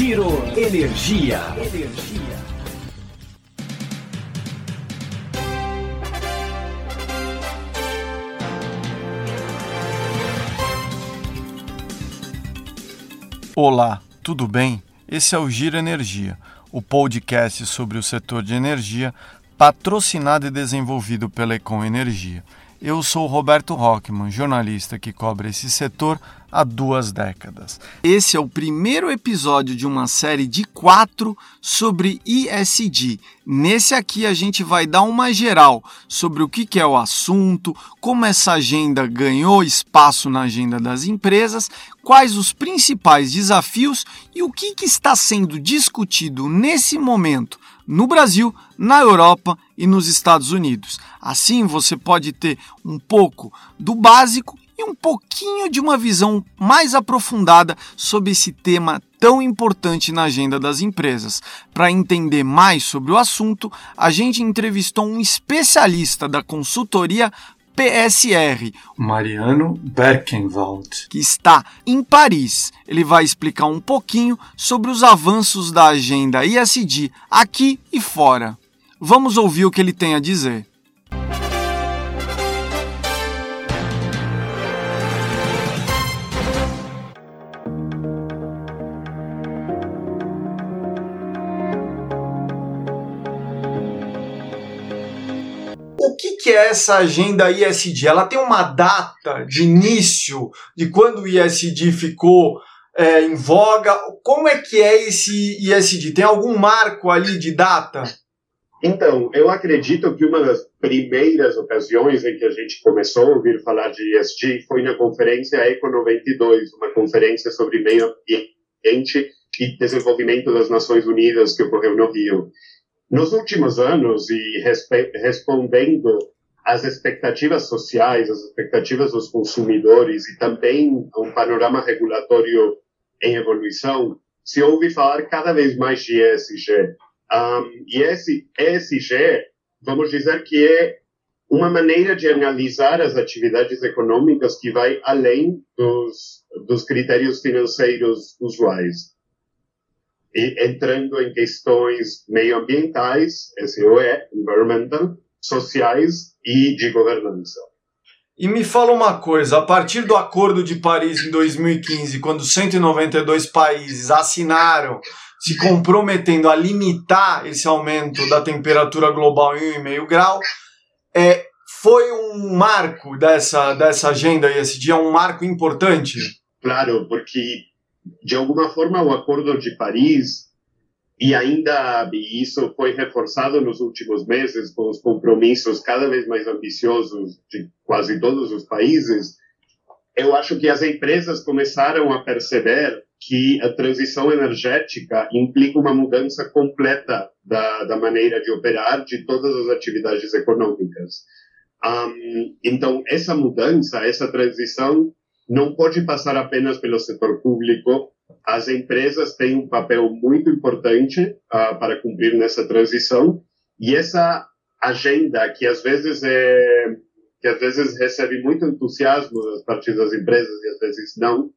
Giro Energia. Olá, tudo bem? Esse é o Giro Energia, o podcast sobre o setor de energia, patrocinado e desenvolvido pela Econ Energia. Eu sou Roberto Rockman, jornalista que cobre esse setor há duas décadas. Esse é o primeiro episódio de uma série de quatro sobre ISD. Nesse aqui a gente vai dar uma geral sobre o que é o assunto, como essa agenda ganhou espaço na agenda das empresas, quais os principais desafios e o que está sendo discutido nesse momento no Brasil, na Europa e nos Estados Unidos. Assim você pode ter um pouco do básico e um pouquinho de uma visão mais aprofundada sobre esse tema tão importante na agenda das empresas. Para entender mais sobre o assunto, a gente entrevistou um especialista da consultoria PSR, Mariano Berkenwald, que está em Paris. Ele vai explicar um pouquinho sobre os avanços da agenda ISD aqui e fora. Vamos ouvir o que ele tem a dizer. Que é essa agenda ISD? Ela tem uma data de início de quando o ISD ficou é, em voga? Como é que é esse ISD? Tem algum marco ali de data? Então, eu acredito que uma das primeiras ocasiões em que a gente começou a ouvir falar de ESG foi na conferência Eco 92, uma conferência sobre meio ambiente e desenvolvimento das Nações Unidas que ocorreu no Rio. Nos últimos anos, e respondendo às expectativas sociais, às expectativas dos consumidores e também um panorama regulatório em evolução, se ouve falar cada vez mais de ESG. Um, e esse ESG, vamos dizer que é uma maneira de analisar as atividades econômicas que vai além dos, dos critérios financeiros usuais e entrando em questões meioambientais, SOE, environmental, sociais e de governança. E me fala uma coisa, a partir do Acordo de Paris em 2015, quando 192 países assinaram se comprometendo a limitar esse aumento da temperatura global em 1,5 grau, é, foi um marco dessa, dessa agenda e esse dia um marco importante? Claro, porque de alguma forma, o Acordo de Paris, e ainda isso foi reforçado nos últimos meses com os compromissos cada vez mais ambiciosos de quase todos os países, eu acho que as empresas começaram a perceber que a transição energética implica uma mudança completa da, da maneira de operar de todas as atividades econômicas. Um, então, essa mudança, essa transição não pode passar apenas pelo setor público. As empresas têm um papel muito importante uh, para cumprir nessa transição e essa agenda que às vezes é que às vezes recebe muito entusiasmo das partes das empresas e às vezes não,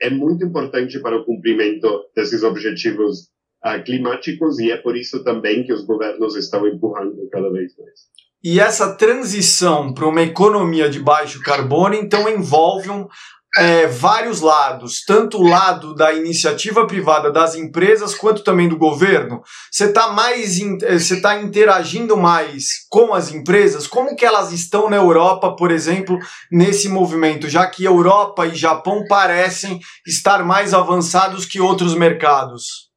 é muito importante para o cumprimento desses objetivos uh, climáticos e é por isso também que os governos estão empurrando cada vez mais. E essa transição para uma economia de baixo carbono, então, envolve um é, vários lados, tanto o lado da iniciativa privada das empresas quanto também do governo. Você está mais, é, você está interagindo mais com as empresas. Como que elas estão na Europa, por exemplo, nesse movimento, já que Europa e Japão parecem estar mais avançados que outros mercados?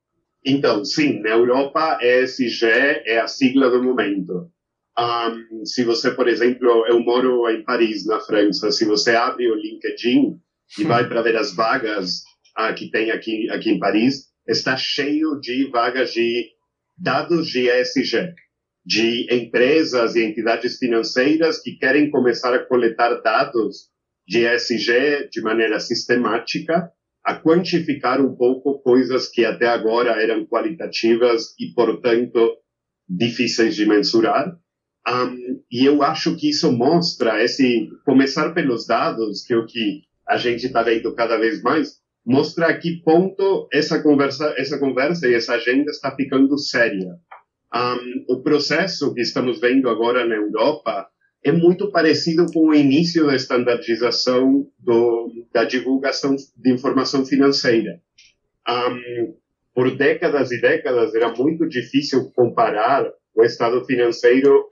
Então, sim, na Europa ESG é a sigla do momento. Um, se você, por exemplo, eu moro em Paris, na França, se você abre o LinkedIn e vai para ver as vagas uh, que tem aqui, aqui em Paris, está cheio de vagas de dados de ESG, de empresas e entidades financeiras que querem começar a coletar dados de ESG de maneira sistemática, a quantificar um pouco coisas que até agora eram qualitativas e, portanto, difíceis de mensurar um, e eu acho que isso mostra esse começar pelos dados, que é o que a gente está vendo cada vez mais, mostra a que ponto essa conversa, essa conversa e essa agenda está ficando séria. Um, o processo que estamos vendo agora na Europa é muito parecido com o início da standardização do, da divulgação de informação financeira. Um, por décadas e décadas era muito difícil comparar o estado financeiro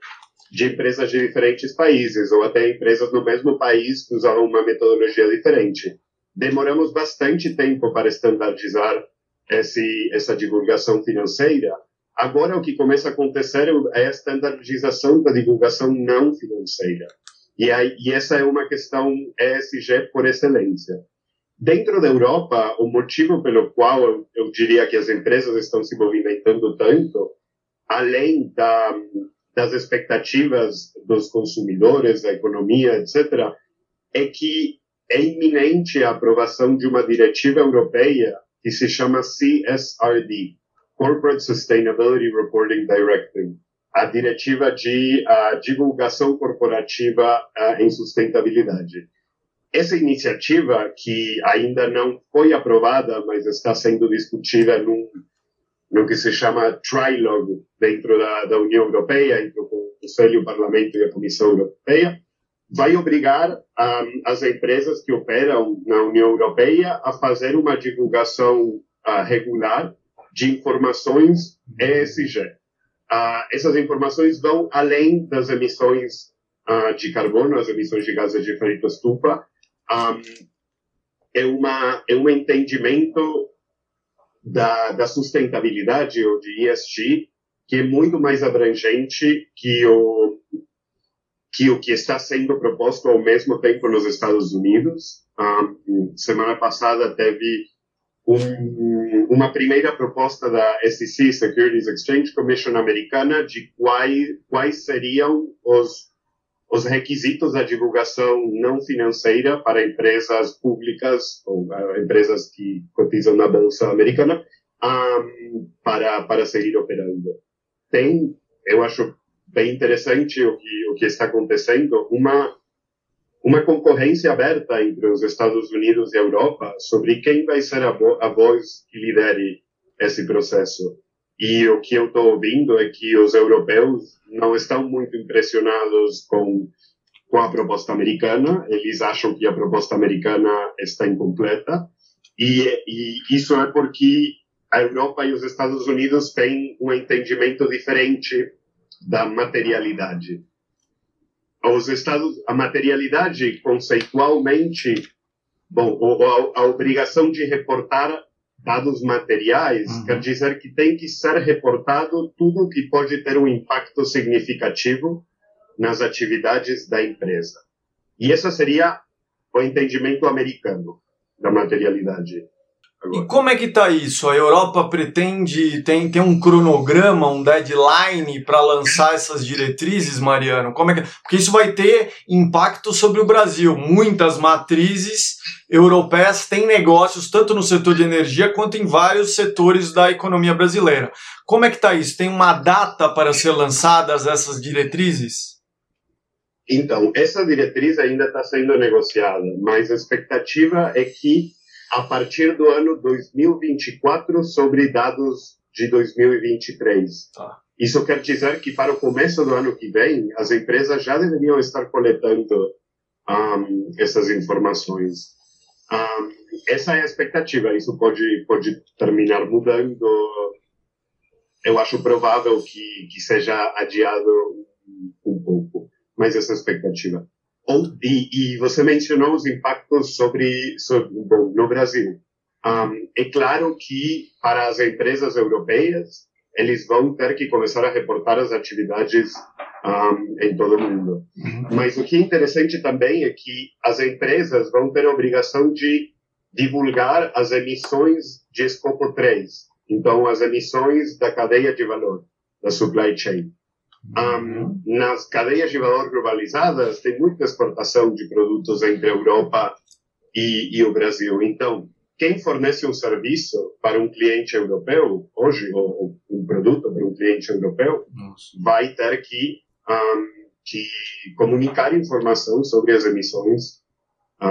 de empresas de diferentes países, ou até empresas no mesmo país que usavam uma metodologia diferente. Demoramos bastante tempo para standardizar esse, essa divulgação financeira. Agora, o que começa a acontecer é a standardização da divulgação não financeira. E, aí, e essa é uma questão ESG por excelência. Dentro da Europa, o motivo pelo qual eu, eu diria que as empresas estão se movimentando tanto, além da, das expectativas dos consumidores, da economia, etc., é que é iminente a aprovação de uma diretiva europeia que se chama CSRD, Corporate Sustainability Reporting Directive, a diretiva de uh, divulgação corporativa uh, em sustentabilidade. Essa iniciativa, que ainda não foi aprovada, mas está sendo discutida num, no que se chama trilogue dentro da, da União Europeia, entre o Conselho, o Parlamento e a Comissão Europeia, vai obrigar um, as empresas que operam na União Europeia a fazer uma divulgação uh, regular de informações ESG. Uh, essas informações vão além das emissões uh, de carbono, as emissões de gases de efeito estufa. Um, é, uma, é um entendimento da, da sustentabilidade, ou de ESG, que é muito mais abrangente que o, que o que está sendo proposto ao mesmo tempo nos Estados Unidos. Um, semana passada teve um, uma primeira proposta da SEC, Securities Exchange Commission americana, de quais, quais seriam os, os requisitos da divulgação não financeira para empresas públicas ou uh, empresas que cotizam na bolsa americana um, para, para seguir operando. Tem, eu acho bem interessante o que, o que está acontecendo, uma, uma concorrência aberta entre os Estados Unidos e a Europa sobre quem vai ser a, a voz que lidere esse processo. E o que eu estou ouvindo é que os europeus não estão muito impressionados com, com a proposta americana, eles acham que a proposta americana está incompleta, e, e isso é porque a Europa e os Estados Unidos têm um entendimento diferente da materialidade. Os estados, a materialidade conceitualmente, bom, a, a obrigação de reportar dados materiais uhum. quer dizer que tem que ser reportado tudo que pode ter um impacto significativo nas atividades da empresa. E esse seria o entendimento americano da materialidade. Agora. E como é que está isso? A Europa pretende, tem, tem um cronograma, um deadline para lançar essas diretrizes, Mariano? Como é que, porque isso vai ter impacto sobre o Brasil. Muitas matrizes europeias têm negócios tanto no setor de energia quanto em vários setores da economia brasileira. Como é que está isso? Tem uma data para ser lançadas essas diretrizes? Então, essa diretriz ainda está sendo negociada, mas a expectativa é que a partir do ano 2024 sobre dados de 2023. Tá. Isso quer dizer que para o começo do ano que vem, as empresas já deveriam estar coletando um, essas informações. Um, essa é a expectativa. Isso pode, pode terminar mudando. Eu acho provável que, que seja adiado um pouco, mas essa é a expectativa. E, e você mencionou os impactos sobre, sobre bom, no Brasil. Um, é claro que para as empresas europeias, eles vão ter que começar a reportar as atividades um, em todo o mundo. Uhum. Mas o que é interessante também é que as empresas vão ter a obrigação de divulgar as emissões de escopo 3, então as emissões da cadeia de valor, da supply chain. Um, nas cadeias de valor globalizadas, tem muita exportação de produtos entre a Europa e, e o Brasil. Então, quem fornece um serviço para um cliente europeu, hoje, ou, um produto para um cliente europeu, Nossa. vai ter que, um, que comunicar informação sobre as emissões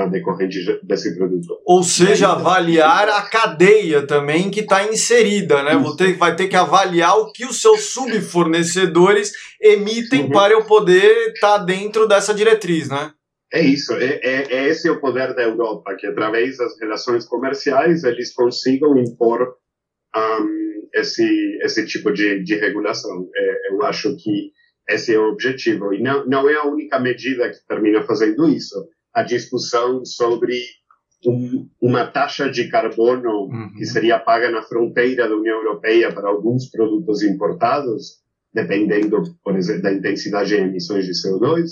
decorrente desse produto. Ou seja, avaliar a cadeia também que está inserida, né? Ter, vai ter que avaliar o que os seus subfornecedores emitem uhum. para eu poder estar tá dentro dessa diretriz, né? É isso, é, é, é, esse o poder da Europa, que através das relações comerciais eles consigam impor um, esse, esse tipo de, de regulação. É, eu acho que esse é o objetivo. E não, não é a única medida que termina fazendo isso. A discussão sobre um, uma taxa de carbono uhum. que seria paga na fronteira da União Europeia para alguns produtos importados, dependendo, por exemplo, da intensidade de emissões de CO2,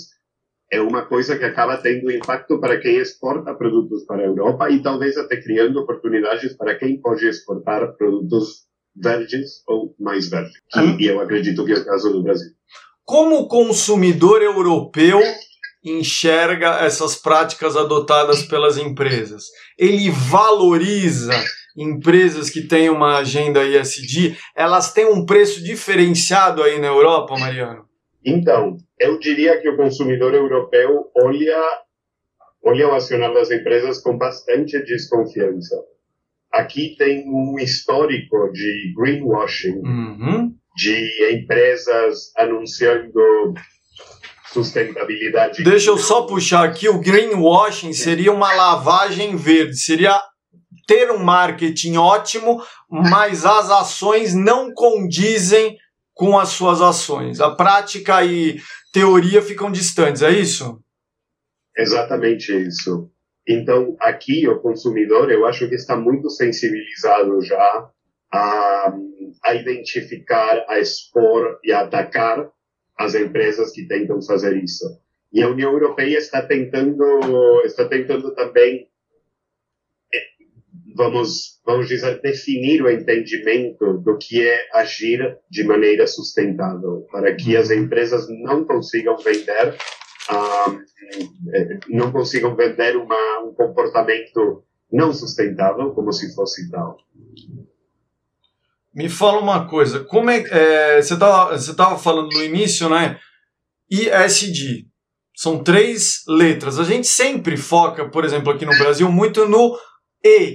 é uma coisa que acaba tendo impacto para quem exporta produtos para a Europa e talvez até criando oportunidades para quem pode exportar produtos verdes ou mais verdes. E, e eu acredito que é o caso do Brasil. Como consumidor europeu enxerga essas práticas adotadas pelas empresas? Ele valoriza empresas que têm uma agenda ISD? Elas têm um preço diferenciado aí na Europa, Mariano? Então, eu diria que o consumidor europeu olha, olha o acionar das empresas com bastante desconfiança. Aqui tem um histórico de greenwashing, uhum de empresas anunciando sustentabilidade. Deixa eu só puxar aqui: o greenwashing seria uma lavagem verde, seria ter um marketing ótimo, mas as ações não condizem com as suas ações. A prática e teoria ficam distantes, é isso? Exatamente isso. Então, aqui o consumidor, eu acho que está muito sensibilizado já a, a identificar, a expor e a atacar as empresas que tentam fazer isso. E a União Europeia está tentando, está tentando também, eh, vamos, vamos dizer, definir o entendimento do que é agir de maneira sustentável, para que as empresas não consigam vender, eh, não consigam vender uma, um comportamento não sustentável como se fosse tal. Me fala uma coisa, como é, é você estava você tava falando no início, né? ISD. São três letras. A gente sempre foca, por exemplo, aqui no Brasil, muito no E,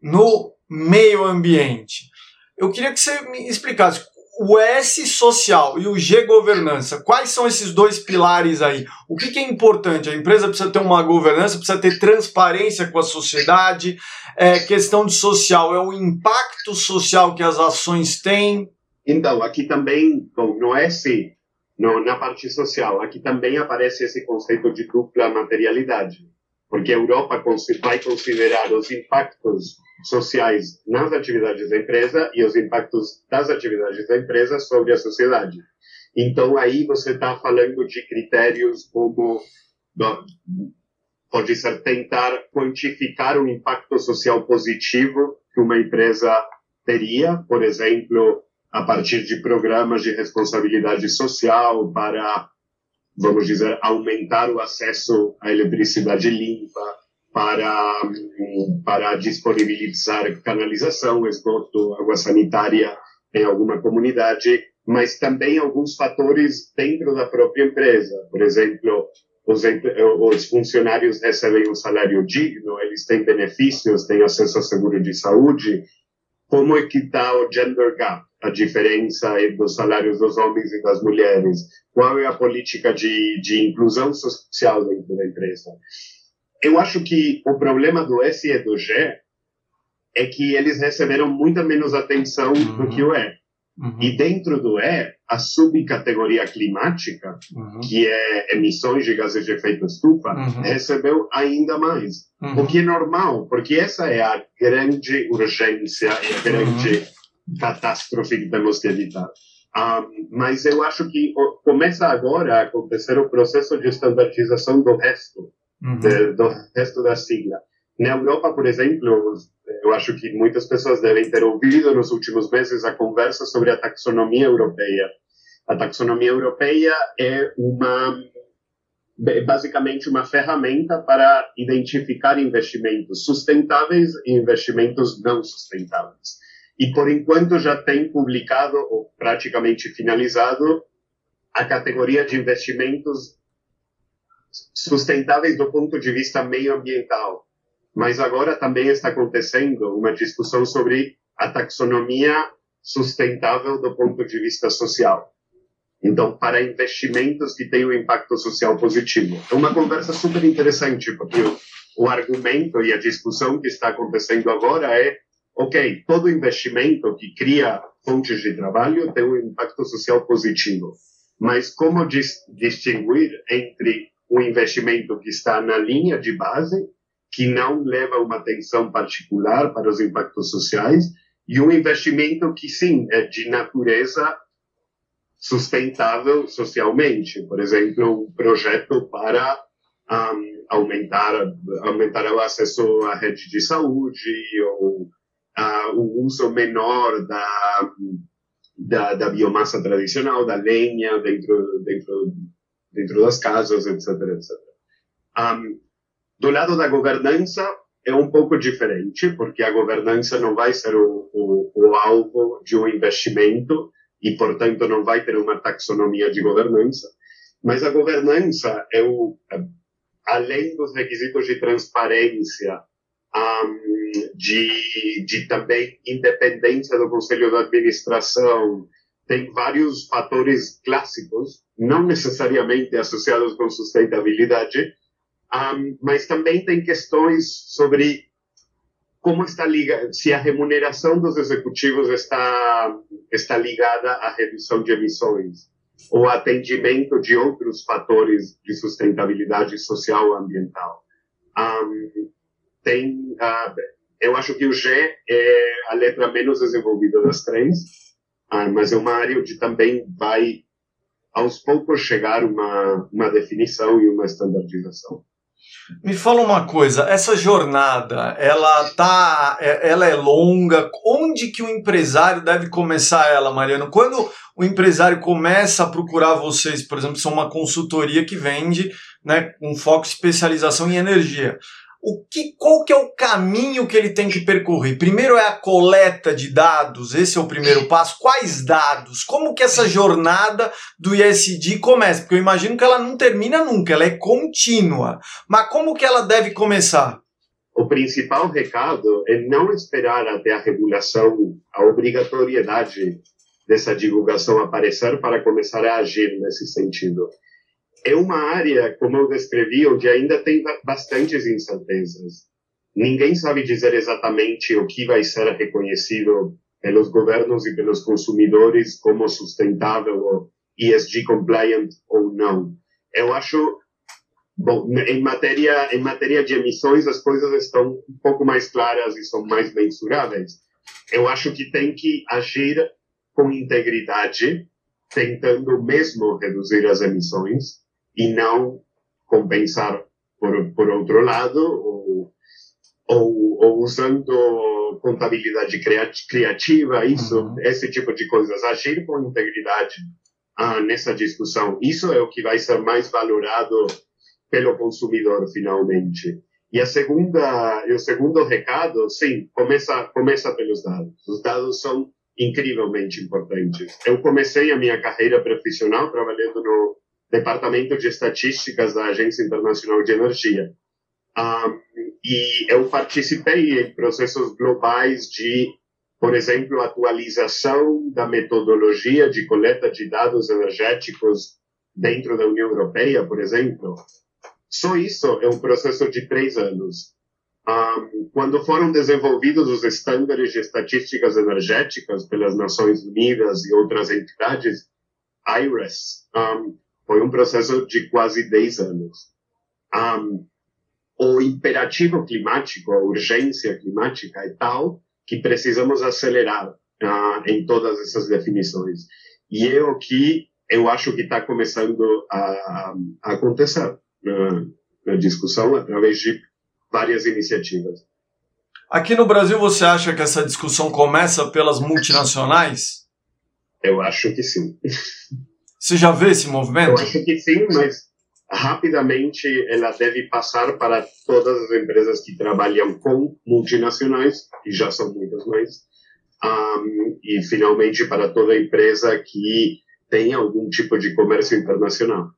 no meio ambiente. Eu queria que você me explicasse o S social e o G governança, quais são esses dois pilares aí? O que, que, é importante? A empresa precisa ter uma governança, precisa ter transparência com a sociedade. É, questão de social, é o impacto social que as ações têm. Então, aqui também, bom, no S, no, na parte social, aqui também aparece esse conceito de dupla materialidade, porque a Europa vai considerar os impactos sociais nas atividades da empresa e os impactos das atividades da empresa sobre a sociedade. Então, aí você está falando de critérios como, pode ser tentar quantificar o impacto social positivo que uma empresa teria, por exemplo, a partir de programas de responsabilidade social para, vamos dizer, aumentar o acesso à eletricidade limpa, para, para disponibilizar canalização, esgoto, água sanitária em alguma comunidade, mas também alguns fatores dentro da própria empresa. Por exemplo, os, os funcionários recebem um salário digno, eles têm benefícios, têm acesso a seguro de saúde. Como é que está o gender gap, a diferença dos salários dos homens e das mulheres? Qual é a política de, de inclusão social dentro da empresa? eu acho que o problema do S e do G é que eles receberam muita menos atenção uhum. do que o E. Uhum. E dentro do E, a subcategoria climática, uhum. que é emissões de gases de efeito estufa, uhum. recebeu ainda mais. Uhum. O que é normal, porque essa é a grande urgência e a grande uhum. Catástrofe que temos que evitar. Um, mas eu acho que começa agora a acontecer o processo de standardização do resto uhum. de, do resto da sigla. Na Europa, por exemplo, eu acho que muitas pessoas devem ter ouvido nos últimos meses a conversa sobre a taxonomia europeia. A taxonomia europeia é uma basicamente uma ferramenta para identificar investimentos sustentáveis e investimentos não sustentáveis. E por enquanto já tem publicado ou praticamente finalizado a categoria de investimentos sustentáveis do ponto de vista meioambiental. Mas agora também está acontecendo uma discussão sobre a taxonomia sustentável do ponto de vista social. Então, para investimentos que têm um impacto social positivo. É uma conversa super interessante, porque o, o argumento e a discussão que está acontecendo agora é ok, todo investimento que cria fontes de trabalho tem um impacto social positivo. Mas como dis distinguir entre um investimento que está na linha de base, que não leva uma atenção particular para os impactos sociais, e um investimento que, sim, é de natureza sustentável socialmente. Por exemplo, um projeto para um, aumentar, aumentar o acesso à rede de saúde ou uh, o uso menor da, da, da, biomassa tradicional, da lenha dentro, dentro, dentro das casas, etc. etc. Um, do lado da governança, é um pouco diferente, porque a governança não vai ser o, o, o alvo de um investimento e, portanto, não vai ter uma taxonomia de governança. Mas a governança é o, além dos requisitos de transparência, um, de, de também independência do conselho de administração, tem vários fatores clássicos, não necessariamente associados com sustentabilidade, um, mas também tem questões sobre como está ligada, se a remuneração dos executivos está, está ligada à redução de emissões ou atendimento de outros fatores de sustentabilidade social ou ambiental. Um, tem, uh, eu acho que o G é a letra menos desenvolvida das três, uh, mas é uma área onde também vai aos poucos chegar uma, uma definição e uma standardização. Me fala uma coisa, essa jornada, ela tá, é, ela é longa. Onde que o empresário deve começar ela, Mariano? Quando o empresário começa a procurar vocês, por exemplo, são uma consultoria que vende, né, um foco especialização em energia o que, qual que é o caminho que ele tem que percorrer? Primeiro é a coleta de dados, esse é o primeiro passo. Quais dados? Como que essa jornada do ISD começa? Porque eu imagino que ela não termina nunca, ela é contínua. Mas como que ela deve começar? O principal recado é não esperar até a regulação, a obrigatoriedade dessa divulgação aparecer para começar a agir nesse sentido é uma área, como eu descrevi, onde ainda tem bastantes incertezas. Ninguém sabe dizer exatamente o que vai ser reconhecido pelos governos e pelos consumidores como sustentável ou ESG compliant ou não. Eu acho, bom, em matéria em matéria de emissões as coisas estão um pouco mais claras e são mais mensuráveis. Eu acho que tem que agir com integridade, tentando mesmo reduzir as emissões, e não compensar por, por outro lado ou, ou, ou usando contabilidade criativa, isso, uhum. esse tipo de coisas, agir com integridade ah, nessa discussão. Isso é o que vai ser mais valorado pelo consumidor finalmente. E a segunda, e o segundo recado, sim, começa começa pelos dados. Os dados são incrivelmente importantes. Eu comecei a minha carreira profissional trabalhando no Departamento de Estatísticas da Agência Internacional de Energia. Um, e eu participei em processos globais de, por exemplo, atualização da metodologia de coleta de dados energéticos dentro da União Europeia, por exemplo. Só isso é um processo de três anos. Um, quando foram desenvolvidos os estándares de estatísticas energéticas pelas Nações Unidas e outras entidades, IRES, um, foi um processo de quase 10 anos. Um, o imperativo climático, a urgência climática é tal que precisamos acelerar uh, em todas essas definições. E é o que eu acho que está começando a, a acontecer na, na discussão através de várias iniciativas. Aqui no Brasil, você acha que essa discussão começa pelas multinacionais? Eu acho que sim. Você já vê esse movimento? Eu acho que sim, mas rapidamente ela deve passar para todas as empresas que trabalham com multinacionais, que já são muitas mais, um, e finalmente para toda empresa que tem algum tipo de comércio internacional.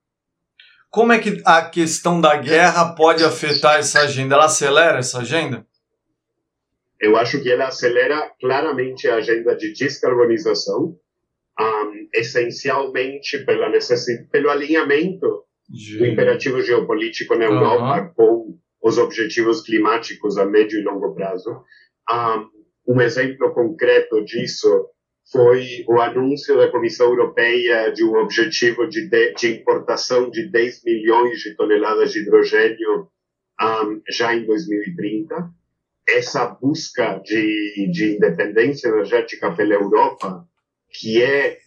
Como é que a questão da guerra pode afetar essa agenda? Ela acelera essa agenda? Eu acho que ela acelera claramente a agenda de descarbonização, um, essencialmente pela necessidade, pelo alinhamento do imperativo geopolítico na Europa uhum. com os objetivos climáticos a médio e longo prazo. Um, um exemplo concreto disso foi o anúncio da Comissão Europeia de um objetivo de, de, de importação de 10 milhões de toneladas de hidrogênio um, já em 2030 essa busca de, de independência energética pela Europa, que é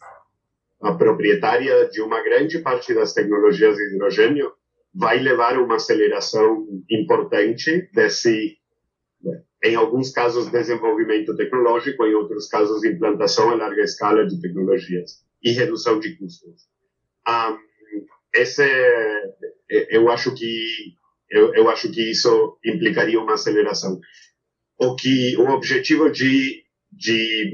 a proprietária de uma grande parte das tecnologias de hidrogênio, vai levar uma aceleração importante desse, em alguns casos, desenvolvimento tecnológico, em outros casos, implantação a larga escala de tecnologias e redução de custos. Um, esse, eu acho que eu, eu acho que isso implicaria uma aceleração o que o objetivo de, de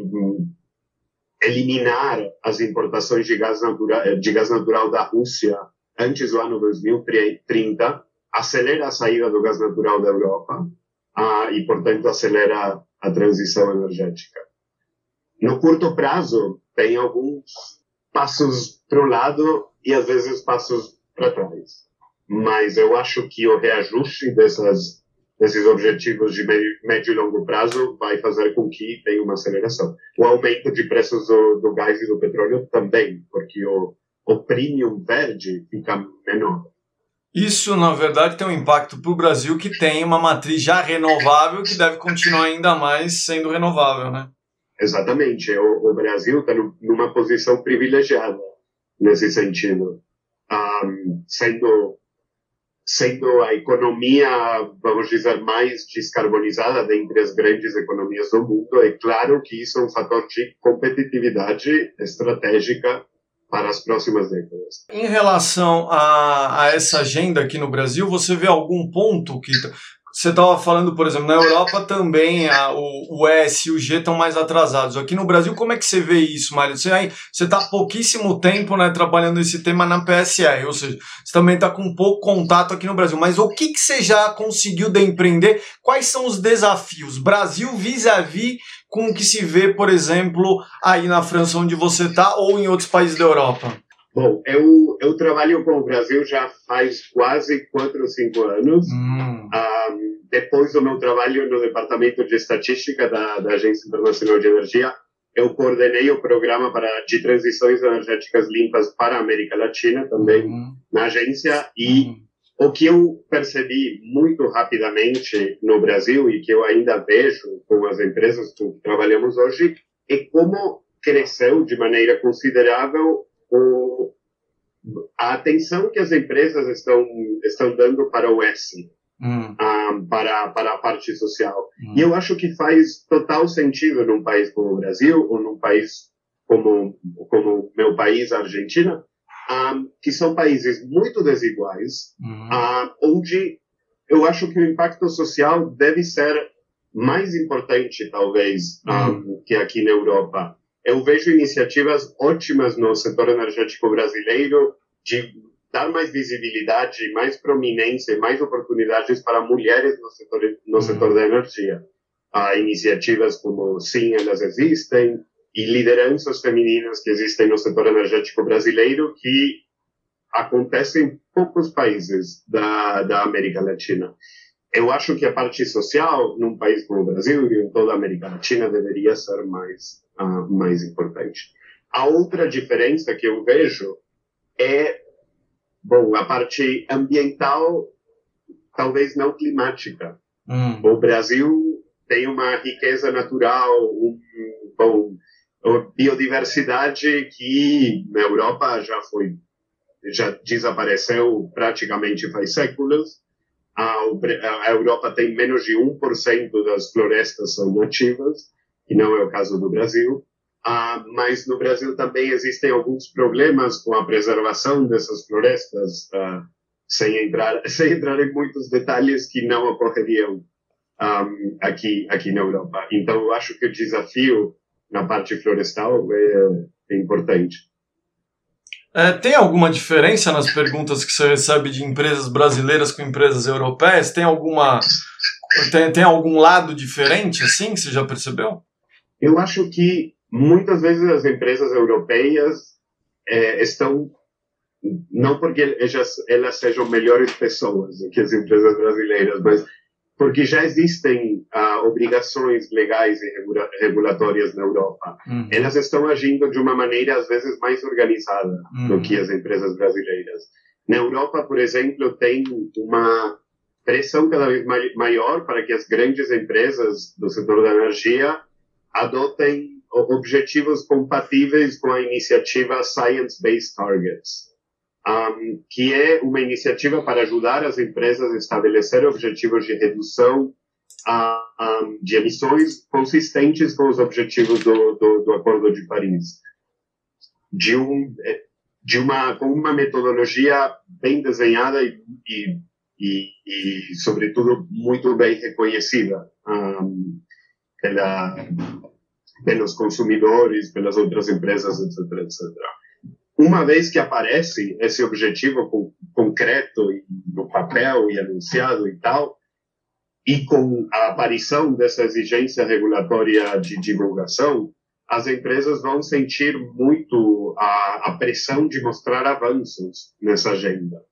eliminar as importações de gás natural de gás natural da Rússia antes do ano 2030 acelera a saída do gás natural da Europa ah, e portanto acelera a transição energética. No curto prazo tem alguns passos para o lado e às vezes passos para trás. Mas eu acho que o reajuste dessas desses objetivos de médio e longo prazo vai fazer com que tenha uma aceleração. O aumento de preços do, do gás e do petróleo também, porque o, o premium verde fica menor. Isso, na verdade, tem um impacto para o Brasil que tem uma matriz já renovável que deve continuar ainda mais sendo renovável, né? Exatamente. O, o Brasil está numa posição privilegiada nesse sentido, um, sendo sendo a economia, vamos dizer, mais descarbonizada dentre as grandes economias do mundo, é claro que isso é um fator de competitividade estratégica para as próximas décadas. Em relação a, a essa agenda aqui no Brasil, você vê algum ponto que você estava falando, por exemplo, na Europa também a, o, o S e o G estão mais atrasados. Aqui no Brasil, como é que você vê isso, Mário? Você está há pouquíssimo tempo né, trabalhando esse tema na PSR, ou seja, você também está com pouco contato aqui no Brasil. Mas o que, que você já conseguiu de empreender? Quais são os desafios? Brasil vis-à-vis com o que se vê, por exemplo, aí na França, onde você está, ou em outros países da Europa? Bom, eu, eu trabalho com o Brasil já faz quase quatro ou cinco anos. Hum. Um, depois do meu trabalho no Departamento de Estatística da, da Agência Internacional de Energia, eu coordenei o programa para, de transições energéticas limpas para a América Latina também uhum. na agência e uhum. o que eu percebi muito rapidamente no Brasil e que eu ainda vejo com as empresas que trabalhamos hoje é como cresceu de maneira considerável o, a atenção que as empresas estão, estão dando para o S, hum. um, ah, para, para a parte social. Hum. E eu acho que faz total sentido num país como o Brasil, ou num país como, como meu país, a Argentina, um, que são países muito desiguais, hum. onde eu acho que o impacto social deve ser mais importante, talvez, um, que aqui na Europa eu vejo iniciativas ótimas no setor energético brasileiro de dar mais visibilidade, mais prominência, mais oportunidades para mulheres no setor no uhum. setor da energia. Há iniciativas como sim, elas existem e lideranças femininas que existem no setor energético brasileiro que acontecem em poucos países da, da América Latina. Eu acho que a parte social, num país como o Brasil e em toda a América Latina, deveria ser mais uh, mais importante. A outra diferença que eu vejo é, bom, a parte ambiental, talvez não climática. Hum. O Brasil tem uma riqueza natural, um, bom, biodiversidade que na Europa já foi, já desapareceu praticamente faz séculos. A, a Europa tem menos de 1% das florestas são nativas que não é o caso do Brasil. Ah, mas no Brasil também existem alguns problemas com a preservação dessas florestas, ah, sem, entrar, sem entrar em muitos detalhes que não ocorreriam ah, aqui, aqui na Europa. Então, eu acho que o desafio na parte florestal é, é importante. É, tem alguma diferença nas perguntas que você recebe de empresas brasileiras com empresas europeias? Tem alguma tem, tem algum lado diferente assim? Você já percebeu? Eu acho que muitas vezes as empresas europeias é, estão não porque elas, elas sejam melhores pessoas do que as empresas brasileiras, mas porque já existem uh, obrigações legais e regula regulatórias na Europa. Uhum. Elas estão agindo de uma maneira, às vezes, mais organizada uhum. do que as empresas brasileiras. Na Europa, por exemplo, tem uma pressão cada vez maior para que as grandes empresas do setor da energia adotem objetivos compatíveis com a iniciativa Science Based Targets um, que é uma iniciativa para ajudar as empresas a estabelecer objetivos de redução uh, um, de emissões consistentes com os objetivos do, do, do Acordo de Paris. De, um, de uma, com uma metodologia bem desenhada e, e, e, e sobretudo, muito bem reconhecida um, pela, pelos consumidores, pelas outras empresas, etc, etc uma vez que aparece esse objetivo concreto no papel e anunciado e tal, e com a aparição dessa exigência regulatória de divulgação, as empresas vão sentir muito a, a pressão de mostrar avanços nessa agenda.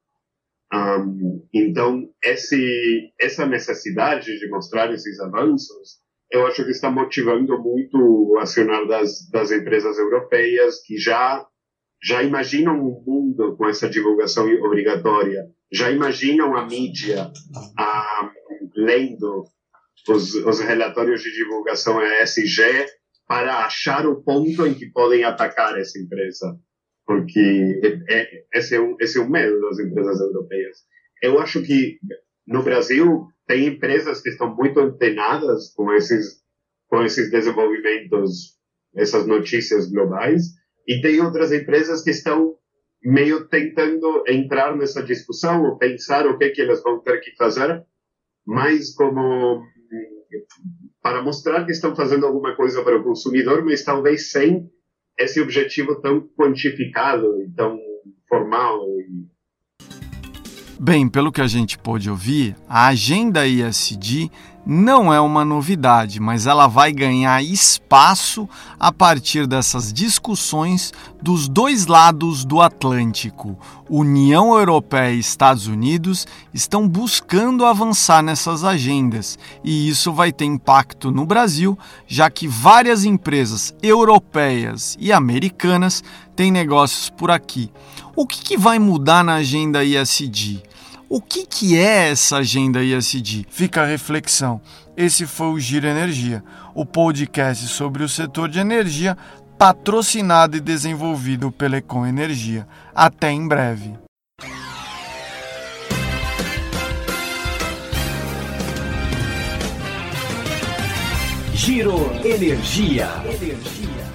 Um, então, esse, essa necessidade de mostrar esses avanços, eu acho que está motivando muito o acionar das, das empresas europeias que já já imaginam um mundo com essa divulgação obrigatória, já imaginam a mídia a, lendo os, os relatórios de divulgação ESG para achar o ponto em que podem atacar essa empresa, porque é, é, esse, é um, esse é um medo das empresas europeias. Eu acho que no Brasil tem empresas que estão muito antenadas com esses com esses desenvolvimentos, essas notícias globais, e tem outras empresas que estão meio tentando entrar nessa discussão ou pensar o que que elas vão ter que fazer, mas como para mostrar que estão fazendo alguma coisa para o consumidor, mas talvez sem esse objetivo tão quantificado e tão formal e Bem, pelo que a gente pôde ouvir, a agenda ISD não é uma novidade, mas ela vai ganhar espaço a partir dessas discussões dos dois lados do Atlântico. União Europeia e Estados Unidos estão buscando avançar nessas agendas, e isso vai ter impacto no Brasil, já que várias empresas europeias e americanas têm negócios por aqui. O que, que vai mudar na agenda ISD? O que, que é essa agenda ISD? Fica a reflexão. Esse foi o Giro Energia, o podcast sobre o setor de energia, patrocinado e desenvolvido pela Econ Energia. Até em breve. Giro Energia. Energia.